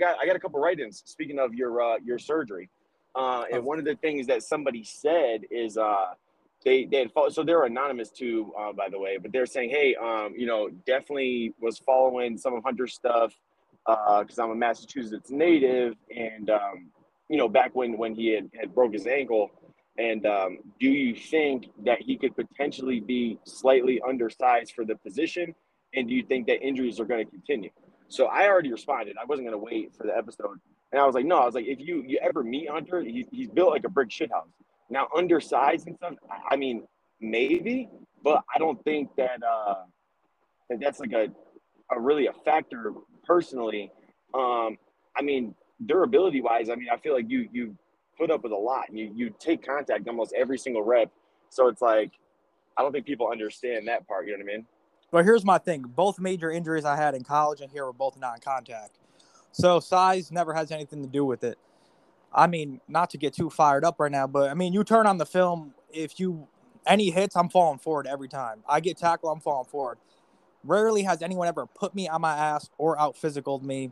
got I got a couple write-ins. Speaking of your uh, your surgery, uh, and one of the things that somebody said is uh, they they had followed, so they're anonymous too, uh, by the way, but they're saying, hey, um, you know, definitely was following some of Hunter's stuff because uh, I'm a Massachusetts native, and um, you know, back when when he had, had broke his ankle. And um, do you think that he could potentially be slightly undersized for the position? And do you think that injuries are going to continue? So I already responded. I wasn't going to wait for the episode. And I was like, no, I was like, if you you ever meet Hunter, he's, he's built like a brick shithouse. Now, undersized and stuff, I mean, maybe, but I don't think that uh, that that's like a, a really a factor personally. Um, I mean, durability wise, I mean, I feel like you you put up with a lot. And You you take contact almost every single rep. So it's like I don't think people understand that part. You know what I mean? But here's my thing: both major injuries I had in college and here were both non-contact. So size never has anything to do with it. I mean, not to get too fired up right now, but I mean, you turn on the film. If you any hits, I'm falling forward every time. I get tackled, I'm falling forward. Rarely has anyone ever put me on my ass or out physicaled me.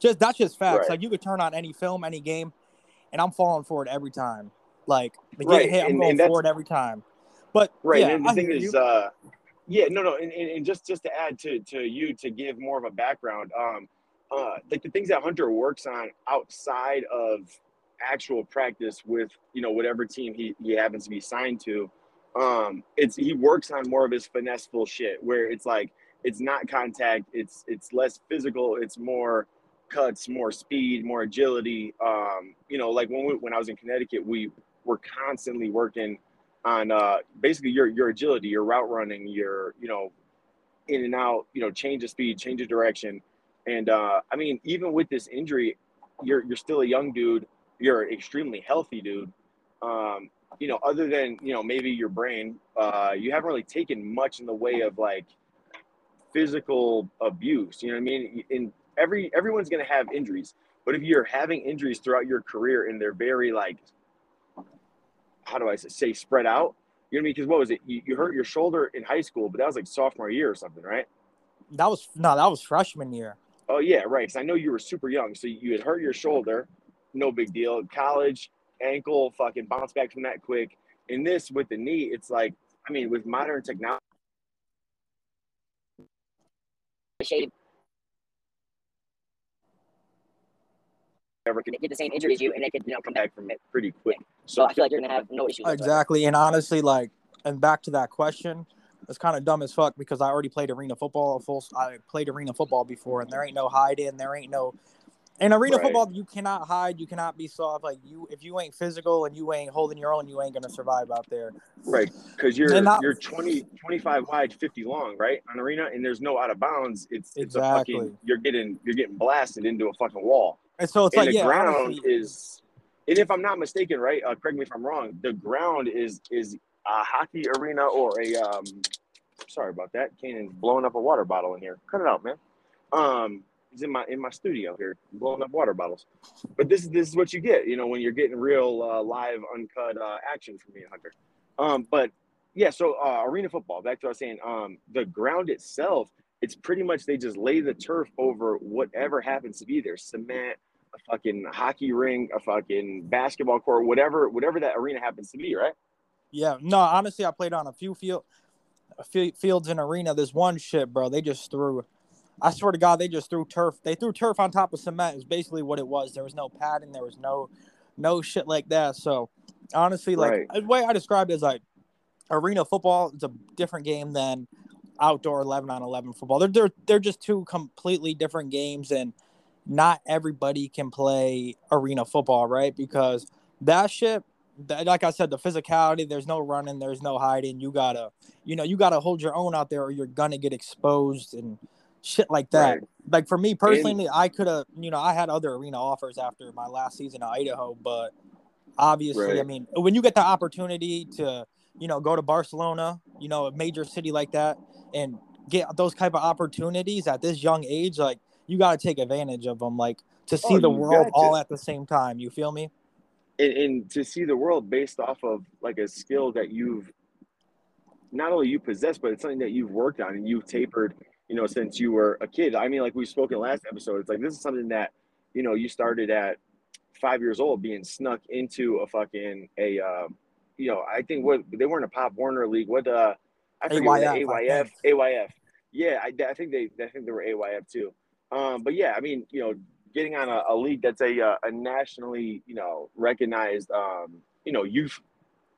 Just that's just facts. Right. Like you could turn on any film, any game, and I'm falling forward every time. Like the right. hit, I'm and, going and forward every time. But right, yeah, and the I thing is, uh, yeah, no, no, and, and, just just to add to to you to give more of a background, um, uh, like the things that Hunter works on outside of actual practice with you know whatever team he he happens to be signed to, um, it's he works on more of his finesseful shit where it's like it's not contact, it's it's less physical, it's more cuts, more speed, more agility. Um, you know, like when we, when I was in Connecticut, we were constantly working on uh, basically your your agility, your route running, your you know, in and out, you know, change of speed, change of direction, and uh, I mean, even with this injury, you're you're still a young dude. You're an extremely healthy dude. Um, you know, other than you know maybe your brain, uh, you haven't really taken much in the way of like physical abuse. You know what I mean? In every everyone's to have injuries, but if you're having injuries throughout your career and they're very like, how do I say, spread out? You know what I mean? Because what was it? You, you hurt your shoulder in high school, but that was like sophomore year or something, right? That was no, that was freshman year. Oh yeah, right. Because I know you were super young, so you had hurt your shoulder, no big deal. College ankle, fucking bounce back from that quick. In this with the knee, it's like, I mean, with modern technology, ever could get the same injury as you, and they could you know come back from it pretty quick. So I feel like you're gonna have no issues. Exactly, and honestly, like, and back to that question, it's kind of dumb as fuck because I already played arena football. Full, I played arena football before, and there ain't no hide in, there ain't no. In arena right. football, you cannot hide, you cannot be soft. Like you, if you ain't physical and you ain't holding your own, you ain't gonna survive out there. Right, because you're not, you're 20, 25 wide, fifty long, right on arena, and there's no out of bounds. It's exactly. it's a fucking you're getting you're getting blasted into a fucking wall. And so it's and like the yeah, ground honestly, is, and if I'm not mistaken, right? Uh, correct me if I'm wrong. The ground is is a hockey arena or a um. Sorry about that. Kanan's blowing up a water bottle in here. Cut it out, man. Um, he's in my in my studio here, blowing up water bottles. But this is this is what you get, you know, when you're getting real uh, live, uncut uh, action from me, Hunter. Um, but yeah, so uh, arena football. Back to what I was saying. Um, the ground itself, it's pretty much they just lay the turf over whatever happens to be there, cement, a fucking hockey ring, a fucking basketball court, whatever, whatever that arena happens to be, right? Yeah, no, honestly, I played on a few field, a few fields in arena. This one shit, bro. They just threw. I swear to God, they just threw turf. They threw turf on top of cement. Is basically what it was. There was no padding. There was no, no shit like that. So, honestly, like right. the way I described it is like arena football. It's a different game than outdoor 11 on 11 football. They're they're they're just two completely different games, and not everybody can play arena football, right? Because that shit, that, like I said, the physicality. There's no running. There's no hiding. You gotta, you know, you gotta hold your own out there, or you're gonna get exposed and shit like that. Right. Like for me personally, and, I could have, you know, I had other arena offers after my last season at Idaho, but obviously, right. I mean, when you get the opportunity to, you know, go to Barcelona, you know, a major city like that, and get those type of opportunities at this young age, like you got to take advantage of them, like to see oh, the world all at the same time. You feel me? And, and to see the world based off of like a skill that you've not only you possess, but it's something that you've worked on and you've tapered, you know, since you were a kid. I mean, like we spoke in last episode, it's like this is something that you know, you started at five years old being snuck into a fucking a, uh, you know, I think what they weren't a Pop Warner league. What uh, I forget what AYF, I AYF. AYF. Yeah, I, I think they, I think they were AYF too. Um, but yeah, I mean, you know, getting on a, a league that's a uh, a nationally, you know, recognized, um, you know, youth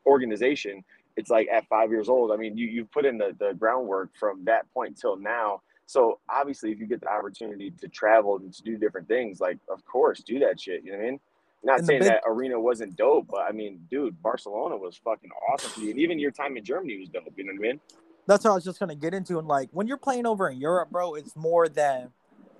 organization. It's like at five years old. I mean, you you've put in the the groundwork from that point till now. So obviously, if you get the opportunity to travel and to do different things, like of course, do that shit. You know what I mean? Not saying big- that arena wasn't dope, but I mean, dude, Barcelona was fucking awesome for you, and even your time in Germany was dope. You know what I mean? that's what I was just gonna get into. And like when you're playing over in Europe, bro, it's more than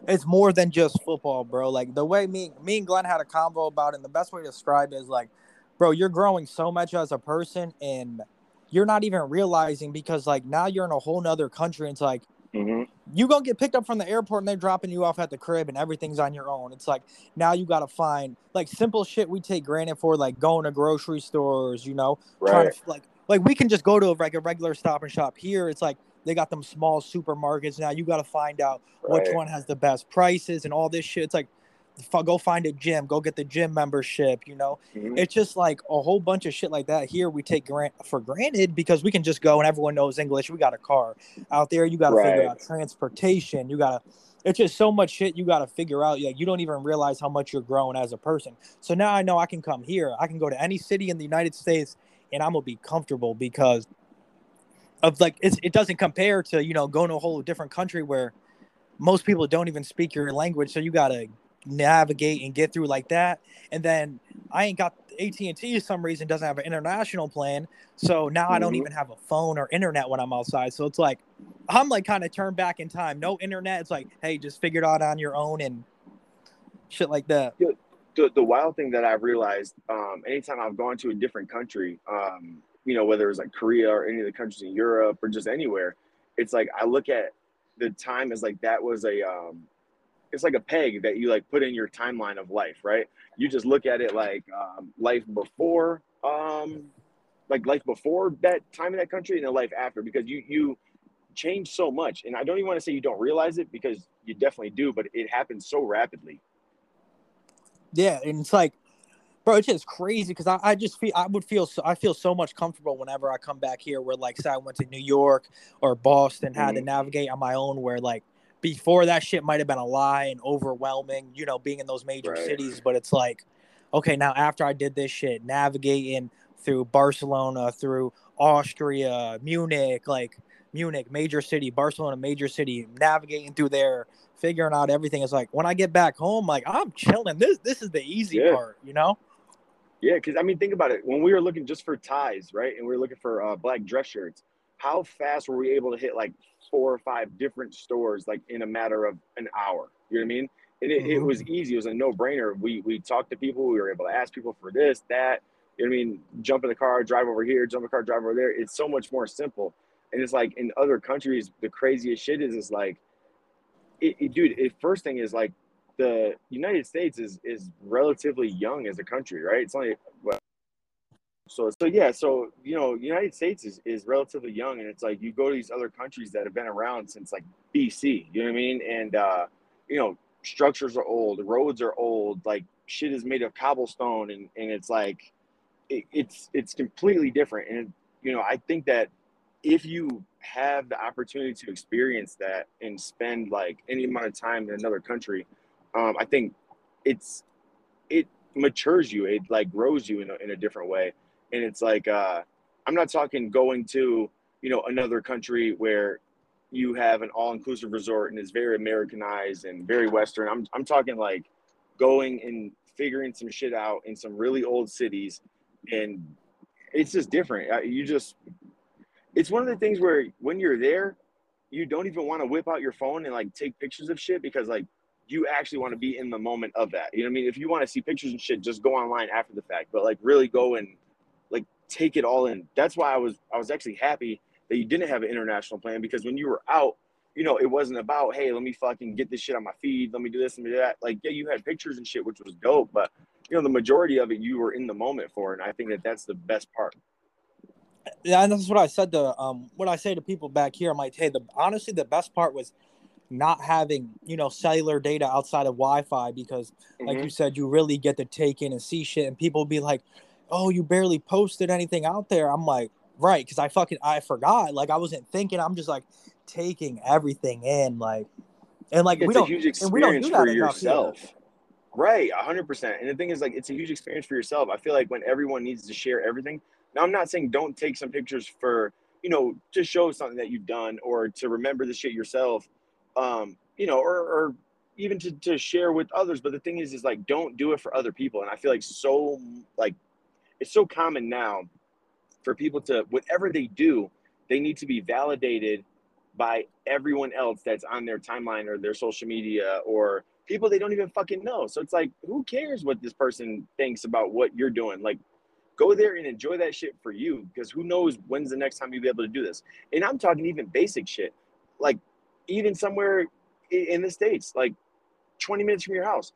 it's more than just football, bro. Like the way me me and Glenn had a convo about it, and the best way to describe it is like, bro, you're growing so much as a person and you're not even realizing because like now you're in a whole nother country. And it's like Mm-hmm. you gonna get picked up from the airport and they're dropping you off at the crib and everything's on your own. It's like now you gotta find like simple shit we take granted for like going to grocery stores, you know, trying Right. to like like we can just go to a, like a regular stop and shop here. It's like they got them small supermarkets now. You got to find out which one has the best prices and all this shit. It's like go find a gym, go get the gym membership. You know, Mhm. it's just like a whole bunch of shit like that. Here we take grant for granted because we can just go and everyone knows English. We got a car out there. You got to figure out transportation. You got to. It's just so much shit you got to figure out. Like you don't even realize how much you're growing as a person. So now I know I can come here. I can go to any city in the United States and I'm gonna be comfortable because of like it's, it doesn't compare to you know going to a whole different country where most people don't even speak your language, so you gotta navigate and get through like that. And then I ain't got AT and T for some reason doesn't have an international plan, so now I don't Mhm. even have a phone or internet when I'm outside. So it's like I'm like kind of turned back in time. No internet. It's like hey, just figure it out on your own and shit like that. the, the wild thing that I've realized, um, anytime I've gone to a different country, um, you know, whether it was like Korea or any of the countries in Europe or just anywhere, it's like I look at the time as like that was a, um, it's like a peg that you like put in your timeline of life, right? You just look at it like um, life before, um, like life before that time in that country and then life after, because you you change so much, and I don't even want to say you don't realize it because you definitely do, but it happens so rapidly. Yeah, and it's like, bro, it's just crazy because I, I just feel I would feel so I feel so much comfortable whenever I come back here. Where like, say I went to New York or Boston, had to Mhm. navigate on my own. Where like before that shit might have been a lie and overwhelming, you know, being in those major Right. cities. But it's like, okay, now after I did this shit, navigating through Barcelona, through Austria, Munich, like Munich, major city, Barcelona, major city, navigating through there, figuring out everything. It's like when I get back home, like I'm chilling. This this is the easy Yeah. part, you know? Yeah, because I mean, think about it. When we were looking just for ties, right, and we were looking for uh, black dress shirts, how fast were we able to hit like four or five different stores like in a matter of an hour? You know what I mean? And it, it Mhm. was easy. It was a no brainer. We we talked to people. We were able to ask people for this, that. You know what I mean? Jump in the car, drive over here. Jump in the car, drive over there. It's so much more simple. And it's like in other countries, the craziest shit is is like, it, it, dude. It, first thing is like the United States is is relatively young as a country, right? It's only so so yeah, so you know, United States is, is relatively young and it's like you go to these other countries that have been around since like BC, you know what I mean? And uh, you know, structures are old, roads are old, like shit is made of cobblestone and, and it's like it, it's it's completely different. And you know, I think that if you have the opportunity to experience that and spend like any amount of time in another country, um, I think it's it matures you, it like grows you in a, in a different way. And it's like uh, I'm not talking going to you know another country where you have an all-inclusive resort and it's very Americanized and very Western. I'm I'm talking like going and figuring some shit out in some really old cities, and it's just different. You just it's one of the things where when you're there, you don't even want to whip out your phone and like take pictures of shit because like you actually want to be in the moment of that. You know what I mean? If you want to see pictures and shit, just go online after the fact. But like really go and like take it all in. That's why I was I was actually happy that you didn't have an international plan because when you were out, you know, it wasn't about, hey, let me fucking get this shit on my feed, let me do this and do that. Like, yeah, you had pictures and shit, which was dope, but you know, the majority of it you were in the moment for, and I think that that's the best part. Yeah, and that's what I said to um what I say to people back here. I'm like, hey, the honestly the best part was not having you know cellular data outside of Wi-Fi because, like Mhm. you said, you really get to take in and see shit, and people be like, "Oh, you barely posted anything out there." I'm like, right, because I fucking I forgot. Like I wasn't thinking. I'm just like taking everything in, like, and like it's we don't. a huge and we don't do experience that for enough either. yourself. Right, hundred percent. And the thing is, like, it's a huge experience for yourself. I feel like when everyone needs to share everything. Now, I'm not saying don't take some pictures for you know to show something that you've done or to remember the shit yourself, um, you know, or or even to to share with others. But the thing is, is like, don't do it for other people. And I feel like so like it's so common now for people to whatever they do, they need to be validated by everyone else that's on their timeline or their social media or people they don't even fucking know. So it's like, who cares what this person thinks about what you're doing? Like, go there and enjoy that shit for you because who knows when's the next time you'll be able to do this. And I'm talking even basic shit, like even somewhere in the States, like 20 minutes from your house.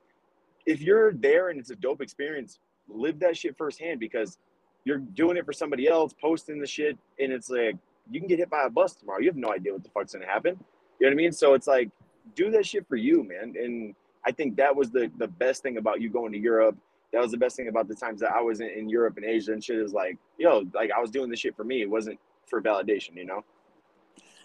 If you're there and it's a dope experience, live that shit firsthand because you're doing it for somebody else, posting the shit, and it's like you can get hit by a bus tomorrow. You have no idea what the fuck's gonna happen. You know what I mean? So it's like do that shit for you, man. And I think that was the the best thing about you going to Europe. That was the best thing about the times that I was in, in Europe and Asia and shit is like, yo, like I was doing this shit for me. It wasn't for validation, you know?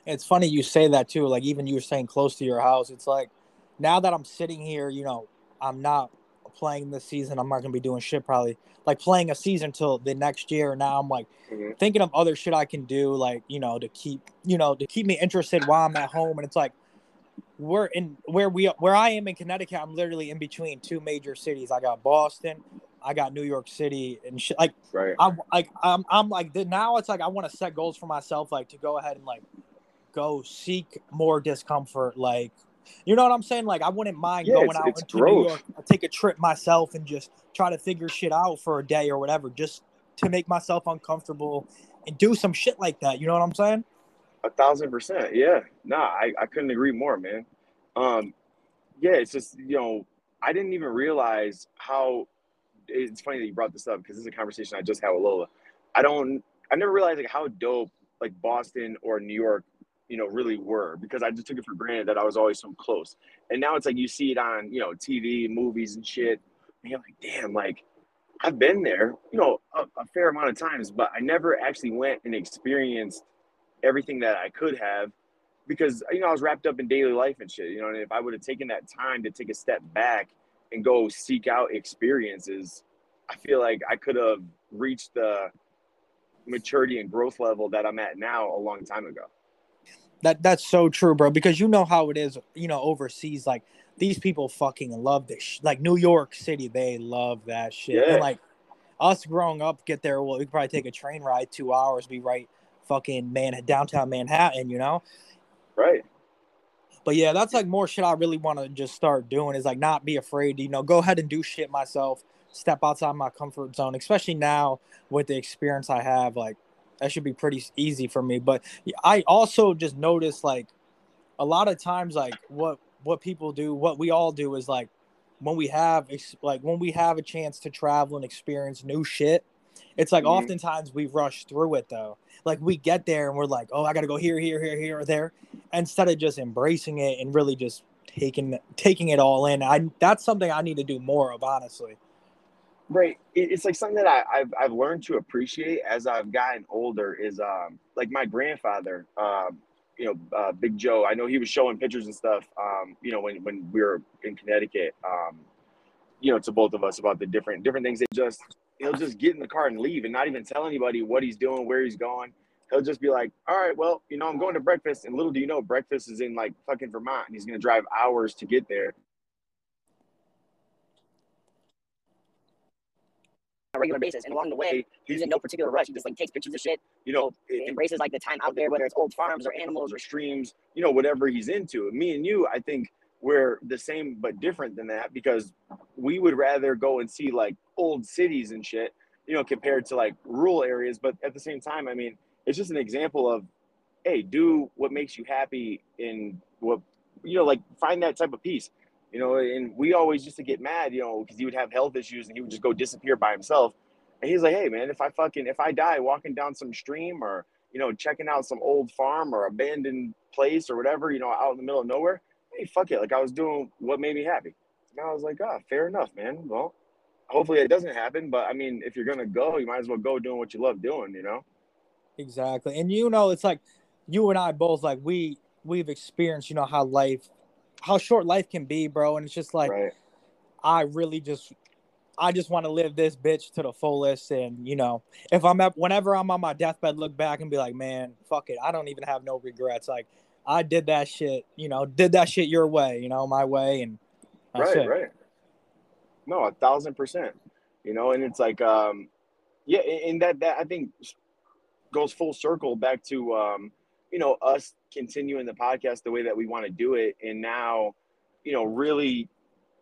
It's funny you say that too. Like even you were saying close to your house. It's like now that I'm sitting here, you know, I'm not playing this season. I'm not gonna be doing shit probably. Like playing a season till the next year. Now I'm like Mhm. thinking of other shit I can do, like you know, to keep you know to keep me interested while I'm at home. And it's like we're in where we where I am in Connecticut. I'm literally in between two major cities. I got Boston, I got New York City, and shit. Like Right. I'm like I'm I'm like the, now it's like I want to set goals for myself, like to go ahead and like go seek more discomfort, like you know what I'm saying? Like I wouldn't mind Yeah, going it's- out it's into New. York, take a trip myself, and just try to figure shit out for a day or whatever, just to make myself uncomfortable and do some shit like that. You know what I'm saying? A thousand percent. Yeah. Nah, I, I couldn't agree more, man. Um, yeah, it's just, you know, I didn't even realize how it's funny that you brought this up because this is a conversation I just had with Lola. I don't I never realized like how dope like Boston or New York, you know, really were because I just took it for granted that I was always so close. And now it's like you see it on, you know, TV, movies and shit. And you're like, damn, like I've been there, you know, a, a fair amount of times, but I never actually went and experienced everything that I could have because you know I was wrapped up in daily life and shit. You know, and if I would have taken that time to take a step back and go seek out experiences, I feel like I could have reached the maturity and growth level that I'm at now a long time ago. That that's so true, bro. Because you know how it is, you know, overseas. Like these people fucking love this. Sh- like New York City, they love that shit. Yeah. And like us growing up, get there. Well, we could probably take a train ride, two hours, be right fucking man downtown Manhattan. You know. Right. But yeah, that's like more shit I really want to just start doing. Is like not be afraid. To, you know, go ahead and do shit myself. Step outside my comfort zone, especially now with the experience I have. Like that should be pretty easy for me. But I also just noticed like a lot of times like what what people do, what we all do is like when we have like when we have a chance to travel and experience new shit, it's like Mhm. oftentimes we rush through it though. Like we get there and we're like, oh, I gotta go here, here, here, here, or there, instead of just embracing it and really just taking taking it all in. I that's something I need to do more of, honestly. Right. It's like something that I, I've I've learned to appreciate as I've gotten older is um like my grandfather, um, you know, uh, Big Joe. I know he was showing pictures and stuff, um, you know, when when we were in Connecticut, um, you know, to both of us about the different different things. They just he'll just get in the car and leave and not even tell anybody what he's doing, where he's going. He'll just be like, "All right, well, you know, I'm going to breakfast," and little do you know, breakfast is in like fucking Vermont, and he's gonna drive hours to get there. A regular basis. And along the way, he's in no particular rush. He just like takes pictures of shit, You know, embraces like the time out there, whether it's old farms or animals or or streams, you know, whatever he's into. Me and you, I think we're the same but different than that because we would rather go and see like old cities and shit, you know, compared to like rural areas. But at the same time, I mean, it's just an example of, hey, do what makes you happy in what, you know, like find that type of peace. You know, and we always used to get mad, you know, because he would have health issues and he would just go disappear by himself. And he's like, hey, man, if I fucking, if I die walking down some stream or, you know, checking out some old farm or abandoned place or whatever, you know, out in the middle of nowhere, hey, fuck it. Like I was doing what made me happy. And I was like, ah, fair enough, man. Well, hopefully it doesn't happen. But I mean, if you're gonna go, you might as well go doing what you love doing, you know? Exactly. And you know, it's like you and I both like we we've experienced, you know, how life how short life can be, bro. And it's just like right. I really just I just want to live this bitch to the fullest. And you know, if I'm at whenever I'm on my deathbed, look back and be like, man, fuck it. I don't even have no regrets. Like I did that shit, you know, did that shit your way, you know, my way, and right, it. right. No, a thousand percent. You know, and it's like, um, yeah, and that that I think goes full circle back to um, you know us continuing the podcast the way that we want to do it, and now, you know, really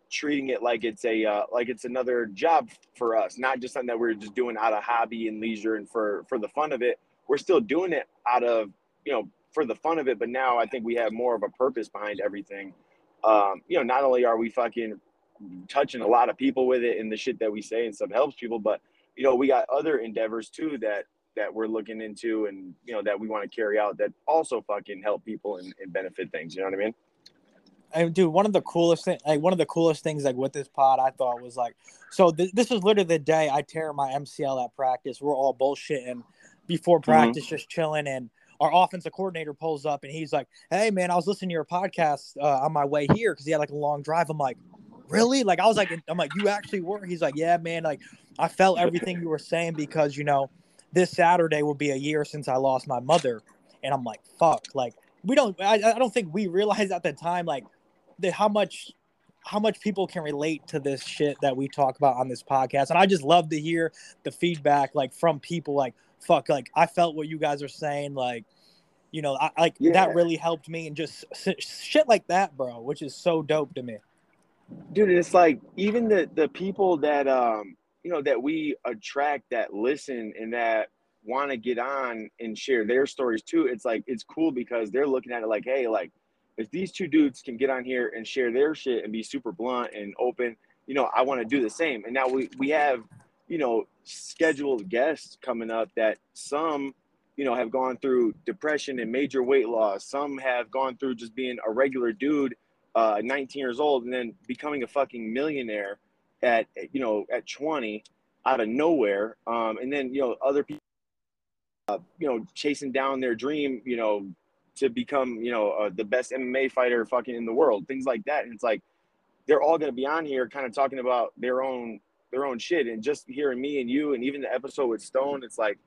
treating it like it's a uh, like it's another job for us, not just something that we're just doing out of hobby and leisure and for for the fun of it. We're still doing it out of you know for the fun of it, but now I think we have more of a purpose behind everything. Um, you know, not only are we fucking touching a lot of people with it and the shit that we say and stuff helps people, but you know, we got other endeavors too that that we're looking into and you know that we want to carry out that also fucking help people and, and benefit things. You know what I mean? And dude, one of the coolest thing, like one of the coolest things, like with this pod, I thought was like, so th- this was literally the day I tear my MCL at practice. We're all bullshitting before mm-hmm. practice, mm-hmm. just chilling, and our offensive coordinator pulls up and he's like, "Hey man, I was listening to your podcast uh, on my way here because he had like a long drive." I'm like, "Really?" Like I was like, "I'm like, you actually were?" He's like, "Yeah, man. Like I felt everything you were saying because you know this Saturday will be a year since I lost my mother, and I'm like, fuck, like we don't, I, I don't think we realized at the time like that how much how much people can relate to this shit that we talk about on this podcast. And I just love to hear the feedback like from people like fuck like I felt what you guys are saying like you know I like yeah. that really helped me and just shit like that bro which is so dope to me dude it's like even the the people that um you know that we attract that listen and that want to get on and share their stories too. It's like it's cool because they're looking at it like hey like if these two dudes can get on here and share their shit and be super blunt and open you know i want to do the same. And now we we have you know scheduled guests coming up that some you know have gone through depression and major weight loss. Some have gone through just being a regular dude uh 19 years old and then becoming a fucking millionaire at you know at 20 out of nowhere um and then you know other people uh, you know chasing down their dream you know to become you know uh, the best MMA fighter fucking in the world things like that. And it's like they're all to be on here kind of talking about their own their own shit. And just hearing me and you and even the episode with Stone it's like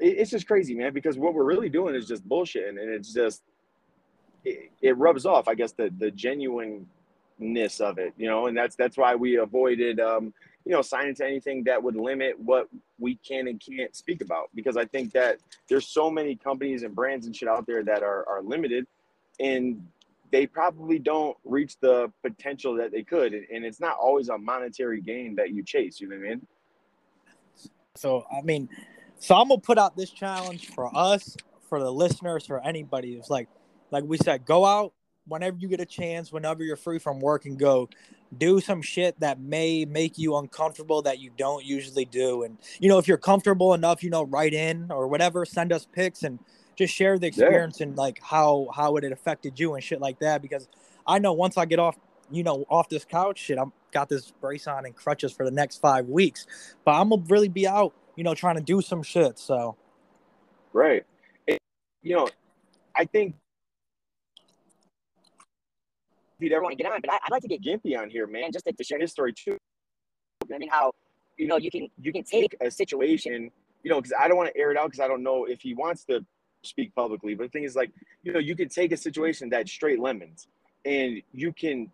it, it's just crazy man because what we're really doing is just bullshit. And it's just it, it rubs off I guess the the genuine ness of it, you know, and that's that's why we avoided, um, you know, signing to anything that would limit what we can and can't speak about because I think that there's so many companies and brands and shit out there that are are limited, and they probably don't reach the potential that they could, and it's not always a monetary gain that you chase. You know what I mean? So I mean, so I'm gonna put out this challenge for us, for the listeners, for anybody. It's like, like we said, go out whenever you get a chance, whenever you're free from work and go do some shit that may make you uncomfortable that you don't usually do. And, you know, if you're comfortable enough, you know, write in or whatever, send us pics and just share the experience yeah. and like how, how it affected you and shit like that. Because I know once I get off, you know, off this couch shit, I'm got this brace on and crutches for the next five weeks, but I'm gonna really be out, you know, trying to do some shit. So, right. It, you know, I think if you'd ever want to get on. But I, would like to get Gimpy on here, man, just to, to share his story too. I mean, how you know you can you can take a situation, you know, because I don't want to air it out because I don't know if he wants to speak publicly. But the thing is, like, you know, you can take a situation that's straight lemons, and you can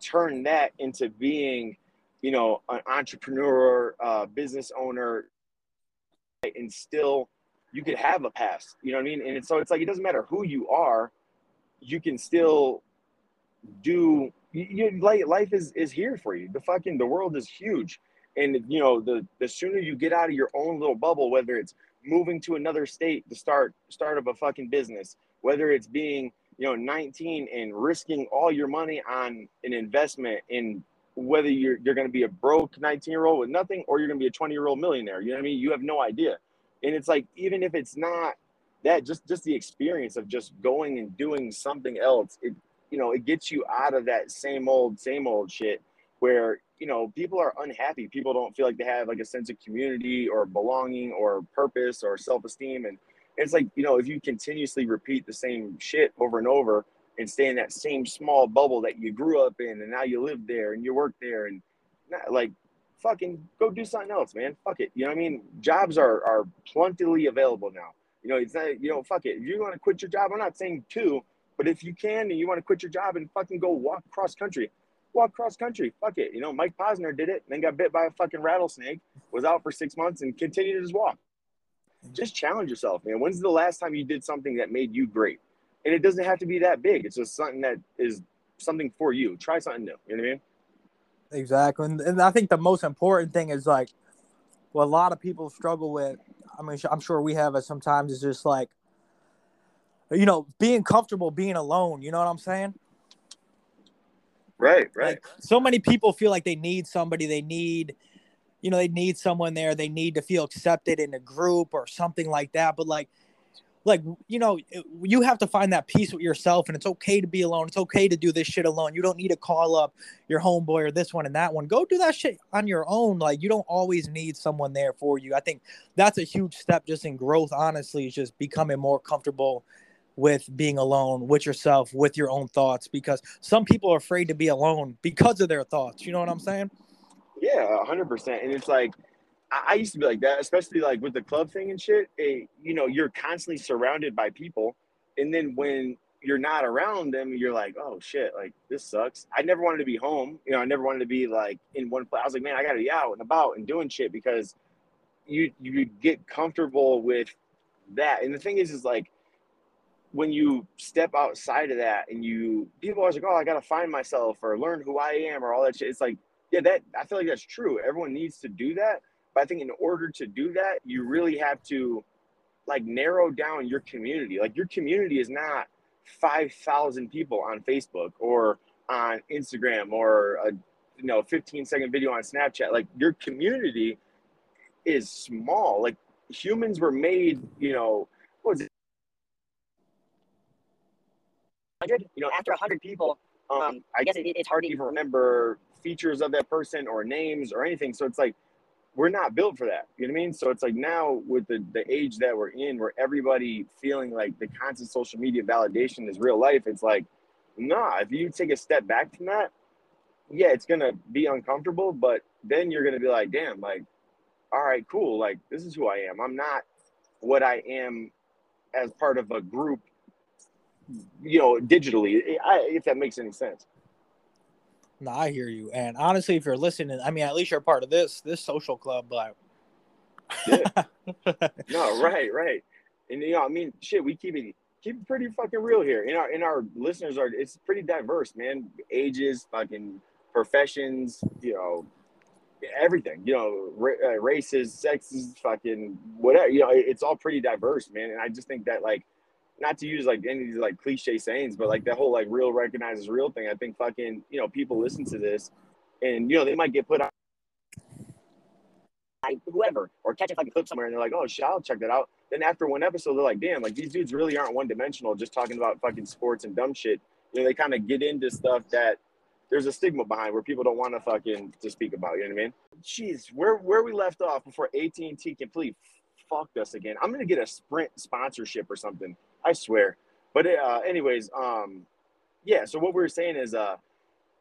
turn that into being, you know, an entrepreneur, uh, business owner, and still you could have a past. You know what I mean? And so it's like it doesn't matter who you are, you can still do you, you like life is is here for you. The fucking the world is huge. And you know, the the sooner you get out of your own little bubble, whether it's moving to another state to start start of a fucking business, whether it's being, you know, 19 and risking all your money on an investment in whether you're you're going to be a broke 19 year old with nothing or you're going to be a 20 year old millionaire you know what i mean you have no idea and it's like even if it's not that just just the experience of just going and doing something else it you know, it gets you out of that same old, same old shit where, you know, people are unhappy. People don't feel like they have like a sense of community or belonging or purpose or self esteem. And it's like, you know, if you continuously repeat the same shit over and over and stay in that same small bubble that you grew up in and now you live there and you work there and like fucking go do something else, man. Fuck it. You know what I mean? Jobs are are plentifully available now. You know, it's not, you know, fuck it. If you want to quit your job, I'm not saying to, but if you can and you want to quit your job and fucking go walk cross country, walk cross country. Fuck it. You know, Mike Posner did it, and then got bit by a fucking rattlesnake, was out for six months and continued just walk. Just challenge yourself, man. When's the last time you did something that made you great? And it doesn't have to be that big. It's just something that is something for you. Try something new. You know what I mean? Exactly. And, and I think the most important thing is like what a lot of people struggle with. I mean, I'm sure we have it sometimes is just like, you know, being comfortable being alone. You know what I'm saying? Right, right. Like, so many people feel like they need somebody. They need, you know, they need someone there. They need to feel accepted in a group or something like that. But like, like you know you have to find that peace with yourself and it's okay to be alone it's okay to do this shit alone you don't need to call up your homeboy or this one and that one go do that shit on your own like you don't always need someone there for you i think that's a huge step just in growth honestly is just becoming more comfortable with being alone with yourself with your own thoughts because some people are afraid to be alone because of their thoughts you know what i'm saying yeah 100% and it's like I used to be like that, especially like with the club thing and shit. It, you know, you're constantly surrounded by people, and then when you're not around them, you're like, oh shit, like this sucks. I never wanted to be home. You know, I never wanted to be like in one place. I was like, man, I gotta be out and about and doing shit because you you get comfortable with that. And the thing is, is like when you step outside of that and you people are like, oh, I gotta find myself or learn who I am or all that shit. It's like, yeah, that I feel like that's true. Everyone needs to do that but I think in order to do that, you really have to like narrow down your community. Like your community is not 5,000 people on Facebook or on Instagram or a you know 15 second video on Snapchat. Like your community is small. Like humans were made, you know, what was it? You know, after 100 people, um, I guess it, it's hard to even remember features of that person or names or anything. So it's like we're not built for that. You know what I mean? So it's like now with the, the age that we're in, where everybody feeling like the constant social media validation is real life, it's like, nah, if you take a step back from that, yeah, it's gonna be uncomfortable, but then you're gonna be like, damn, like, all right, cool, like this is who I am. I'm not what I am as part of a group, you know, digitally, if that makes any sense. No, I hear you. And honestly, if you're listening, I mean, at least you're part of this this Social Klub. But yeah. no, right, right. And you know, I mean, shit, we keep it keep it pretty fucking real here. In our in our listeners are it's pretty diverse, man. Ages, fucking professions, you know, everything. You know, ra- uh, races, sexes, fucking whatever. You know, it's all pretty diverse, man. And I just think that like not to use like any of these like cliche sayings, but like that whole like real recognizes real thing. I think fucking, you know, people listen to this and you know, they might get put on whoever or catch a fucking clip somewhere and they're like, oh shit, I'll check that out. Then after one episode, they're like, damn, like these dudes really aren't one dimensional, just talking about fucking sports and dumb shit. You know, they kind of get into stuff that there's a stigma behind where people don't want to fucking to speak about. You know what I mean? Jeez, where where we left off before AT and T completely fucked us again. I'm gonna get a Sprint sponsorship or something. I swear. But uh, anyways, um, yeah. So what we were saying is, uh,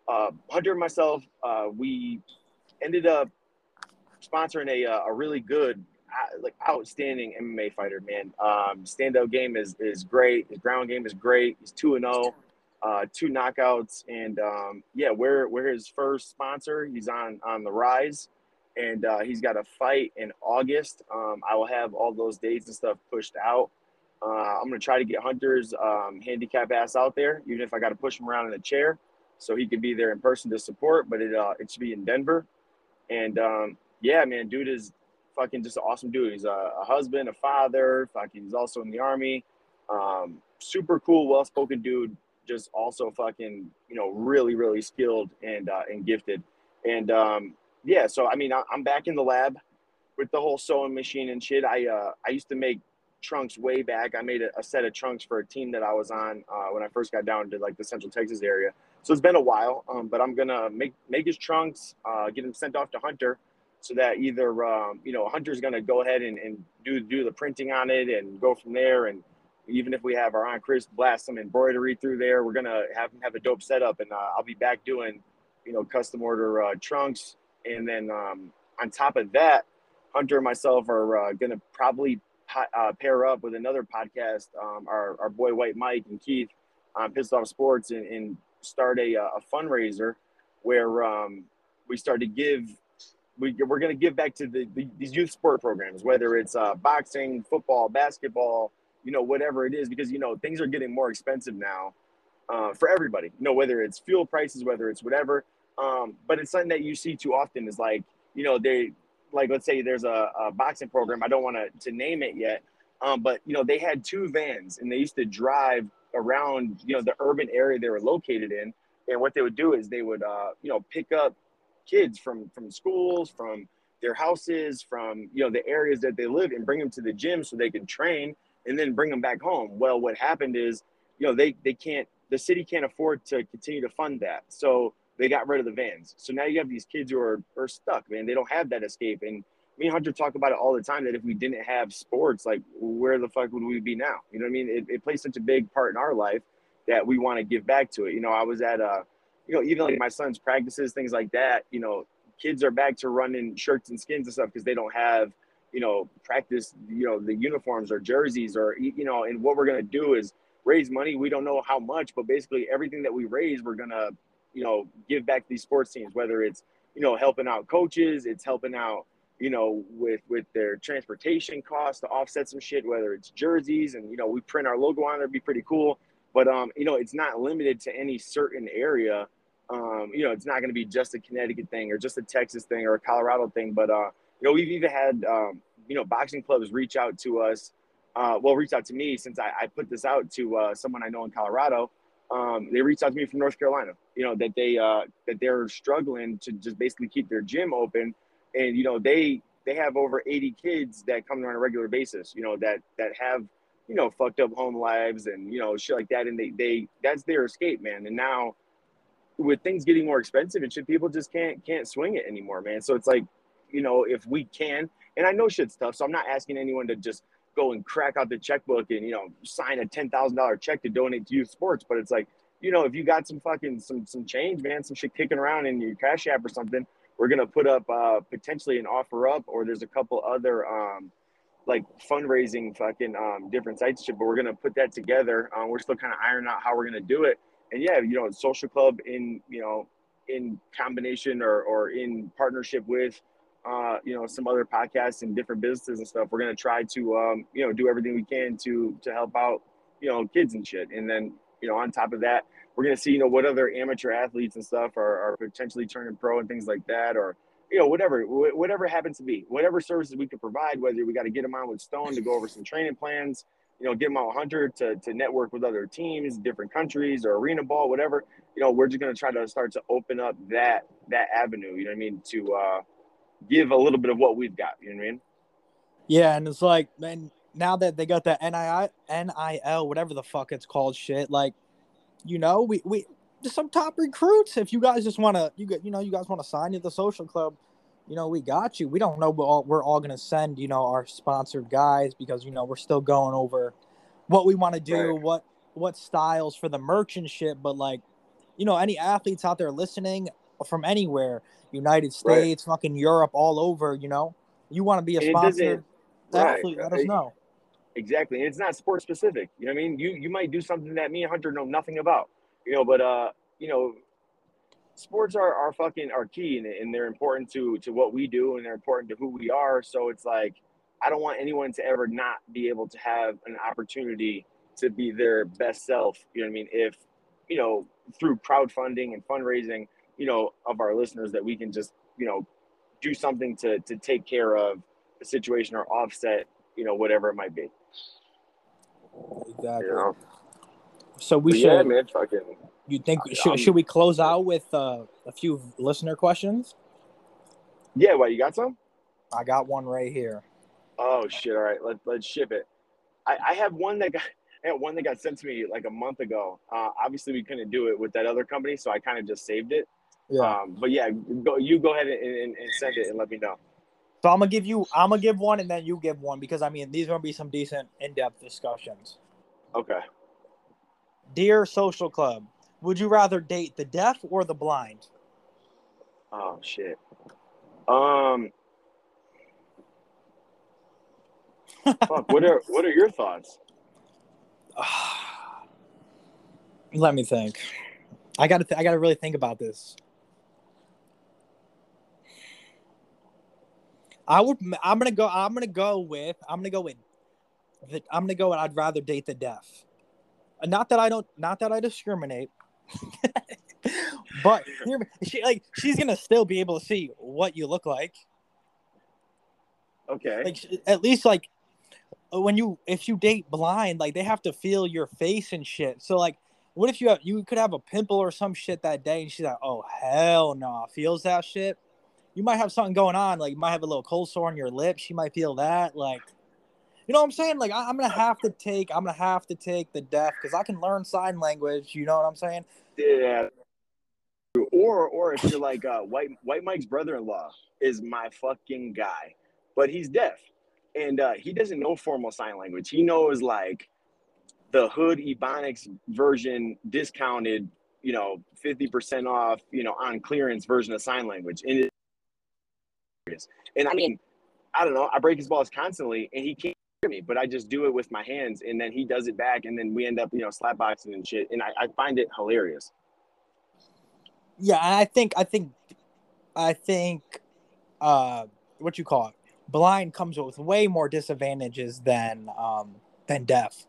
uh, Hunter and myself, uh, we ended up sponsoring a uh, a really good, uh, like outstanding MMA fighter. Man, um, standout game is is great. His ground game is great. He's two and zero. Oh, uh, two knockouts, and um, yeah, we're we're his first sponsor. He's on on the rise, and uh, he's got a fight in August. Um, I will have all those dates and stuff pushed out. Uh, I'm gonna try to get Hunter's um, handicap ass out there, even if I got to push him around in a chair, so he could be there in person to support. But it uh, it should be in Denver, and um, yeah, man, dude is fucking just an awesome dude. He's a, a husband, a father. Fucking, he's also in the army. Um, super cool, well spoken dude. Just also fucking, you know, really, really skilled and uh, and gifted. And um, yeah, so I mean, I, I'm back in the lab with the whole sewing machine and shit. I uh, I used to make trunks way back. I made a, a, set of trunks for a team that I was on uh, when I first got down to like the Central Texas area. So it's been a while, um, but I'm gonna make make his trunks, uh, get him sent off to Hunter, so that either um, you know Hunter's gonna go ahead and, and do do the printing on it and go from there. And even if we have our aunt Chris blast some embroidery through there, we're gonna have him have a dope setup, and uh, I'll be back doing you know custom order uh, trunks, and then um, on top of that, Hunter and myself are uh, gonna probably uh, pair up with another podcast, um, our, our boy White Mike and Keith on Pissed Off Sports, and, and start a, a fundraiser where um, we start to give. We, we're going to give back to the, the, these youth sport programs, whether it's uh, boxing, football, basketball, you know, whatever it is, because you know things are getting more expensive now uh, for everybody. You know, whether it's fuel prices, whether it's whatever. Um, but it's something that you see too often is like, you know, they like let's say there's a, a boxing program. I don't want to name it yet, um, but you know they had two vans and they used to drive around you know the urban area they were located in. And what they would do is they would uh, you know pick up kids from from schools, from their houses, from you know the areas that they live, and bring them to the gym so they can train, and then bring them back home. Well, what happened is you know they they can't the city can't afford to continue to fund that, so they got rid of the vans. So now you have these kids who are, are stuck, man. They don't have that escape. And me and Hunter talk about it all the time that if we didn't have sports, like where the fuck would we be now? You know what I mean? It, it plays such a big part in our life that we want to give back to it. You know, I was at, uh, you know, even like my son's practices, things like that, you know, kids are back to running shirts and skins and stuff because they don't have, you know, practice, you know, the uniforms or jerseys or, you know, and what we're going to do is raise money. We don't know how much, but basically everything that we raise, we're going to you know, give back to these sports teams, whether it's, you know, helping out coaches, it's helping out, you know, with with their transportation costs to offset some shit, whether it's jerseys and you know, we print our logo on there, be pretty cool. But um, you know, it's not limited to any certain area. Um, you know, it's not going to be just a Connecticut thing or just a Texas thing or a Colorado thing. But uh, you know, we've even had um, you know, boxing clubs reach out to us. Uh, well, reach out to me since I, I put this out to uh, someone I know in Colorado um, they reached out to me from North Carolina. You know that they uh, that they're struggling to just basically keep their gym open, and you know they they have over 80 kids that come there on a regular basis. You know that that have you know fucked up home lives and you know shit like that, and they they that's their escape, man. And now with things getting more expensive and shit, people just can't can't swing it anymore, man. So it's like you know if we can, and I know shit's tough, so I'm not asking anyone to just go and crack out the checkbook and you know sign a ten thousand dollar check to donate to youth sports. But it's like you know if you got some fucking some some change, man, some shit kicking around in your cash app or something, we're gonna put up uh, potentially an offer up, or there's a couple other um, like fundraising fucking um, different sites but we're gonna put that together. Um, we're still kind of ironing out how we're gonna do it. And yeah, you know, Social Klub in you know in combination or or in partnership with uh, you know, some other podcasts and different businesses and stuff. We're gonna try to, um, you know, do everything we can to to help out, you know, kids and shit. And then, you know, on top of that, we're gonna see, you know, what other amateur athletes and stuff are, are potentially turning pro and things like that, or you know, whatever, whatever happens to be, whatever services we can provide. Whether we got to get them on with Stone to go over some training plans, you know, get them on Hunter to to network with other teams, different countries, or arena ball, whatever. You know, we're just gonna try to start to open up that that avenue. You know what I mean? To uh, give a little bit of what we've got. You know what I mean? Yeah, and it's like, man, now that they got that NIL, NIL, whatever the fuck it's called, shit. Like, you know, we we just some top recruits. If you guys just want to, you get, you know, you guys want to sign to the Social Klub, you know, we got you. We don't know, but all, we're all gonna send, you know, our sponsored guys because you know we're still going over what we want to do, right. what what styles for the merchant shit. But like, you know, any athletes out there listening from anywhere, United States, right. fucking Europe, all over. You know, you want to be a sponsor athlete? Right. Let us know. Exactly, and it's not sport specific. You know what I mean? You you might do something that me and Hunter know nothing about. You know, but uh, you know, sports are, are fucking are key and, and they're important to to what we do and they're important to who we are. So it's like I don't want anyone to ever not be able to have an opportunity to be their best self. You know what I mean? If you know through crowdfunding and fundraising, you know, of our listeners that we can just, you know, do something to to take care of the situation or offset, you know, whatever it might be. Exactly. You know? So we but should. Yeah, man, fucking. You think should, should we close out with uh, a few listener questions? Yeah. Well, you got some? I got one right here. Oh shit! All right, let let's ship it. I, I have one that got I had one that got sent to me like a month ago. Uh, obviously, we couldn't do it with that other company, so I kind of just saved it. Yeah. Um, but yeah, go, you go ahead and, and, and send it and let me know. So I'm gonna give you. I'm gonna give one, and then you give one because I mean these are gonna be some decent in-depth discussions. Okay. Dear Social Klub, would you rather date the deaf or the blind? Oh shit. Um. fuck. What are what are your thoughts? Let me think. I gotta. Th- I gotta really think about this. I would. I'm gonna go. I'm gonna go with. I'm gonna go with. The, I'm gonna go. with I'd rather date the deaf. Not that I don't. Not that I discriminate. but she like she's gonna still be able to see what you look like. Okay. Like at least like uh, when you if you date blind, like they have to feel your face and shit. So like, what if you have you could have a pimple or some shit that day, and she's like, oh hell no, feels that shit. You might have something going on, like you might have a little cold sore on your lip. She might feel that, like, you know what I'm saying? Like I, I'm gonna have to take, I'm gonna have to take the deaf because I can learn sign language. You know what I'm saying? Yeah. Or or if you're like uh, white white Mike's brother-in-law is my fucking guy, but he's deaf and uh, he doesn't know formal sign language. He knows like the hood ebonics version discounted, you know, fifty percent off, you know, on clearance version of sign language. And it, and I mean, I don't know. I break his balls constantly, and he can't hear me, but I just do it with my hands, and then he does it back, and then we end up, you know, slap boxing and shit. And I, I find it hilarious. Yeah, and I think I think I think uh what you call it blind comes with way more disadvantages than um than deaf.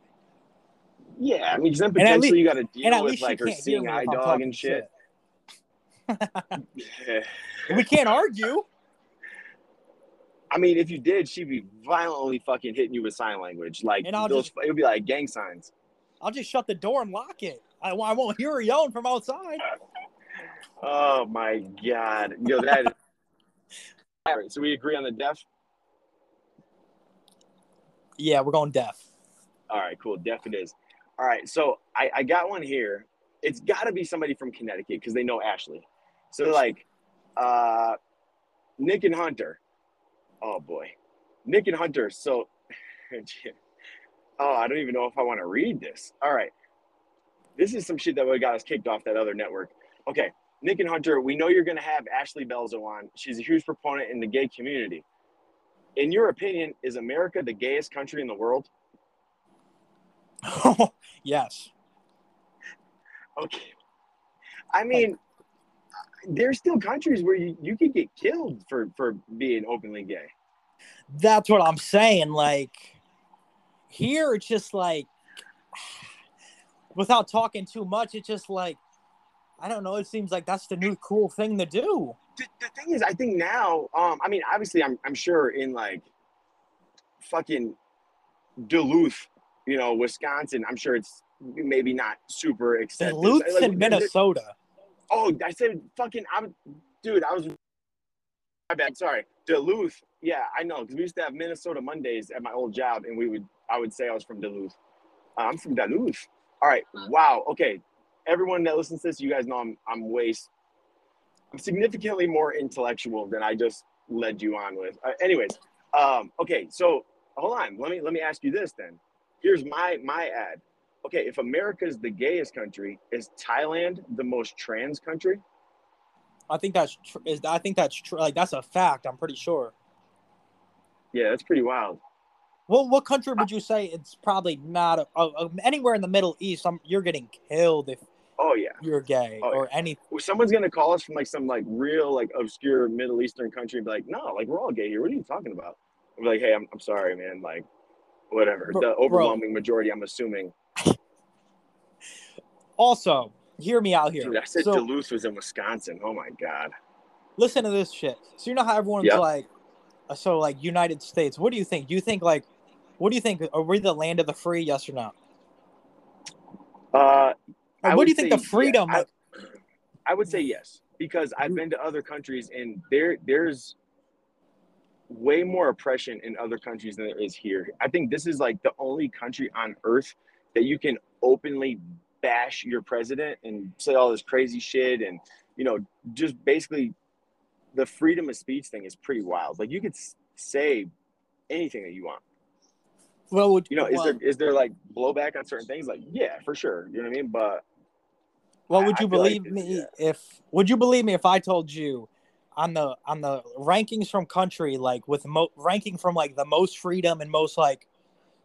Yeah, I mean, then potentially lea- you got to And deal at with like you her seeing me eye dog and shit. shit. we can't argue. I mean, if you did, she'd be violently fucking hitting you with sign language. Like And I'll those, just- it would be like gang signs. I'll just shut the door and lock it. I, I won't hear her yelling from outside. Oh my god, yo, that. Is... All right, so we agree on the deaf. Yeah, we're going deaf. All right, cool. Deaf it is. All right, so I, I got one here. It's got to be somebody from Connecticut because they know Ashley. So like, uh, Nick and Hunter. Oh boy, Nick and Hunter. So, oh, I don't even know if I want to read this. All right, this is some shit that would got us kicked off that other network. Okay, Nick and Hunter. We know you're gonna have Ashley Belzo on. She's a huge proponent in the gay community. In your opinion, is America the gayest country in the world? Oh, yes. Okay. I mean, there's still countries where you, you could get killed for, for being openly gay. That's what I'm saying. Like here, it's just like without talking too much, it's just like I don't know. It seems like that's the new cool thing to do. The, the thing is, I think now, um, I mean, obviously, I'm, I'm sure in like fucking Duluth, you know, Wisconsin, I'm sure it's maybe not super extensive. Duluth's Like, in Minnesota. Oh, I said fucking. I'm, dude. I was. My bad. Sorry, Duluth. Yeah, I know because we used to have Minnesota Mondays at my old job, and we would. I would say I was from Duluth. Uh, I'm from Duluth. All right. Wow. Okay. Everyone that listens to this, you guys know I'm. I'm way. s- I'm significantly more intellectual than I just led you on with. Uh, anyways. Um. Okay. So hold on. Let me let me ask you this then. Here's my my ad. Okay, if America's the gayest country, is Thailand the most trans country? I think that's tr- is I think that's true. Like that's a fact. I'm pretty sure. Yeah, that's pretty wild. Well, what country would you say it's probably not a, a, a- anywhere in the Middle East? Um, you're getting killed if Oh yeah. you're gay Oh, or any. Well, Someone's gonna call us from like some like real like obscure Middle Eastern country and be like, no, like we're all gay here. What are you talking about? I'm like, hey, I'm, I'm sorry, man. Like, whatever. Bro- the bro. overwhelming majority, I'm assuming. Also, hear me out here. Dude, I said So- Duluth was in Wisconsin. Oh my god. listen to this shit. So you know how everyone's Yeah. like, uh, so like United States. What do you think? Do you think like, what do you think? Are we the land of the free? Yes or no? Uh, I what do you think the freedom? yeah, I- like, I would say yes because I've been to other countries and there there's way more oppression in other countries than there is here. I think this is like the only country on earth that you can openly bash your president and say all this crazy shit and you know just basically the freedom of speech thing is pretty wild. Like you could say anything that you want. Well, would, You know, is well, there is there like blowback on certain things? Like, yeah, for sure. You know what I mean? But well, I- would you like believe it's- me yeah. if would you believe me if I told you on the on the rankings from country like with mo- ranking from like the most freedom and most like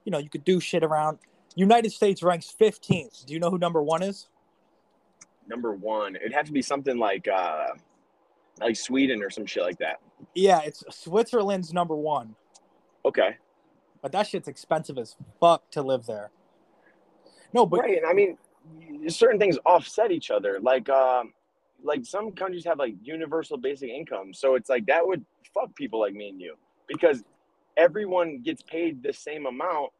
you know you could do shit around United States ranks 15th. Do you know who number 1 is? number one, it'd have to be something like uh like Sweden or some shit like that. Yeah, it's Switzerland's number 1. Okay. But that shit's expensive as fuck to live there. No, but right. And I mean certain things offset each other. Like um like some countries have like universal basic income. So it's like that would fuck people like me and you because everyone gets paid the same amount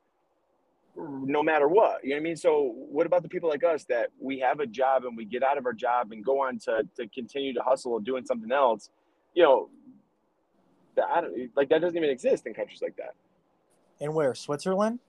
no matter what. You know what I mean? So what about the people like us that we have a job and we get out of our job and go on to to continue to hustle doing something else? You know, that I don't like that doesn't even exist in countries like that. And where? Switzerland?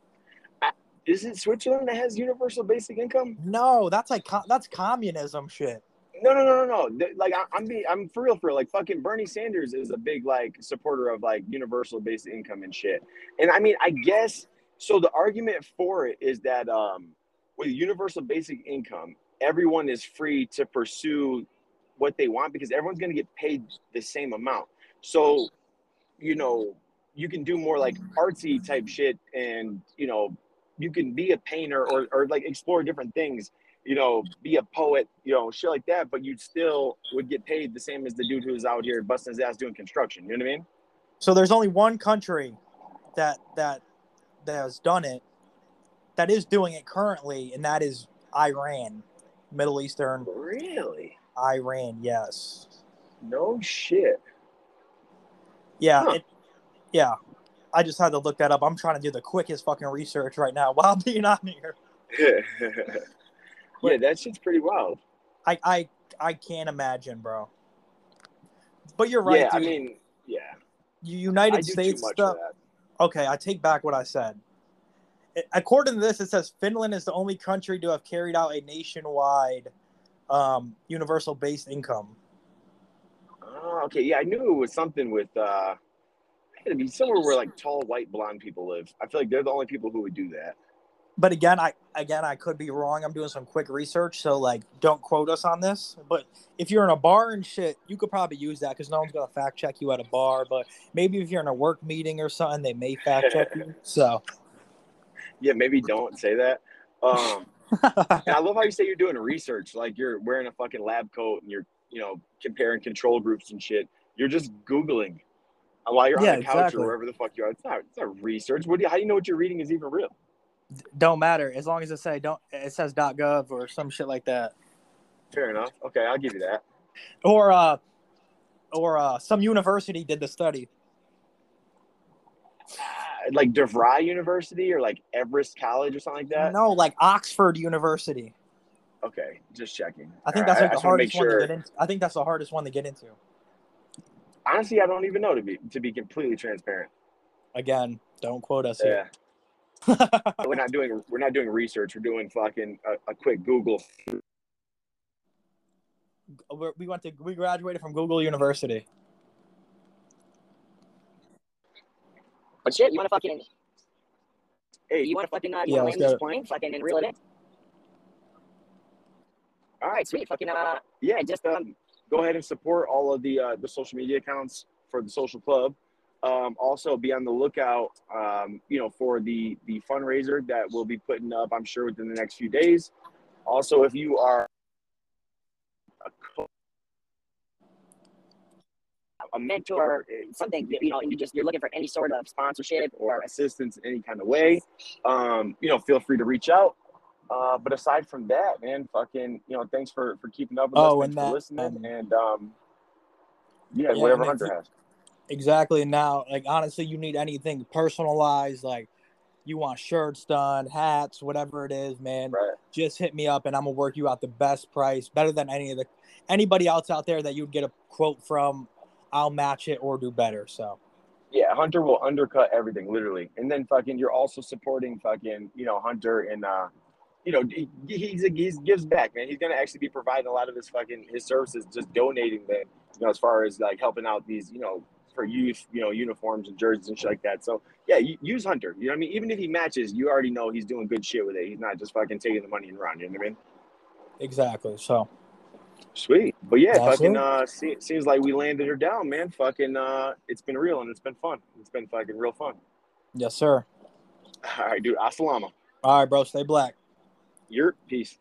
Is it Switzerland that has universal basic income? No, that's like that's communism shit. No, no, no, no, no. Like I, I'm being, I'm for real, for real. Like fucking Bernie Sanders is a big like supporter of like universal basic income and shit. And I mean, I guess so. The argument for it is that um, with universal basic income, everyone is free to pursue what they want because everyone's going to get paid the same amount. So, you know, you can do more like artsy type shit, and you know, you can be a painter or or like explore different things you know, be a poet, you know, shit like that, but you still would get paid the same as the dude who's out here busting his ass doing construction. You know what I mean? So there's only one country that that that has done it, that is doing it currently, and that is Iran, Middle Eastern Really? Iran. Yes. No shit. Yeah. Huh. It, yeah. I just had to look that up. I'm trying to do the quickest fucking research right now while being on here. yeah, that shit's pretty wild. I I I can't imagine, bro. But you're right. yeah, I mean, yeah. United States stuff. Okay, I take back what I said. According to this, it says Finland is the only country to have carried out a nationwide um, universal based income. Oh, okay. Yeah, I knew it was something with uh it had to be somewhere where like tall white blonde people live. I feel like they're the only people who would do that. But again, I again I could be wrong. I'm doing some quick research, so like don't quote us on this. But if you're in a bar and shit, you could probably use that because no one's gonna fact check you at a bar. But maybe if you're in a work meeting or something, they may fact check you. So Yeah, maybe don't say that. Um I love how you say you're doing research, like you're wearing a fucking lab coat and you're, you know, comparing control groups and shit. You're just googling while you're Yeah, on the couch exactly. or wherever the fuck you are. It's not, it's not research. What do you, how do you know what you're reading is even real? Don't matter as long as it say don't it says .gov or some shit like that. Fair enough. Okay, I'll give you that. or uh or uh some university did the study Uh, Like DeVry University or like Everest College or something like that. no like oxford university Okay, just checking. i think All that's right, like the I just wanna hardest make one to get into i think that's the hardest one to get into Honestly, I don't even know to be to be completely transparent. again don't quote us here Yeah, we're not doing we're not doing research. We're doing fucking a, a quick Google. We're- we went to we graduated from google university But shit, you want to fucking, Hey, you want to fucking, uh, Yeah, you let's want to land go. this plane, fucking, and reel it in. All right, sweet, fucking, uh, yeah, just just, um, go ahead and support all of the uh, the social media accounts for the Social Klub. Um, also, be on the lookout, um, you know, for the the fundraiser that we'll be putting up. I'm sure within the next few days. Also, if you are a, co- a mentor, something, you know, you just, you're looking for any sort of sponsorship or assistance in any kind of way, um, you know, feel free to reach out. Uh, but aside from that, man, fucking, you know, thanks for for keeping up with Oh, us, and thanks for listening, um, and um, yeah, Yeah, whatever Hunter you- has. Exactly now like honestly you need anything personalized like you want shirts done hats whatever it is man Right. just hit me up and i'm gonna work you out the best price better than any of the anybody else out there that you'd get a quote from i'll match it or do better so Yeah, Hunter will undercut everything, literally. And then fucking, you're also supporting fucking, you know, Hunter and, uh, you know, he, he's he's gives back, man. He's gonna actually be providing a lot of his fucking his services, just donating them, you know, as far as like helping out these, you know, for youth, you know, uniforms and jerseys and shit like that. So yeah, use Hunter. You know what I mean? Even if he matches, you already know he's doing good shit with it. He's not just fucking taking the money and run. You know what I mean? Exactly. So Sweet. But yeah, That's fucking it. uh se- seems like we landed her down, man. Fucking uh it's been real and it's been fun. It's been fucking real fun. yes, sir. All right, dude. Assalamu. All right, bro. Stay black. Your peace.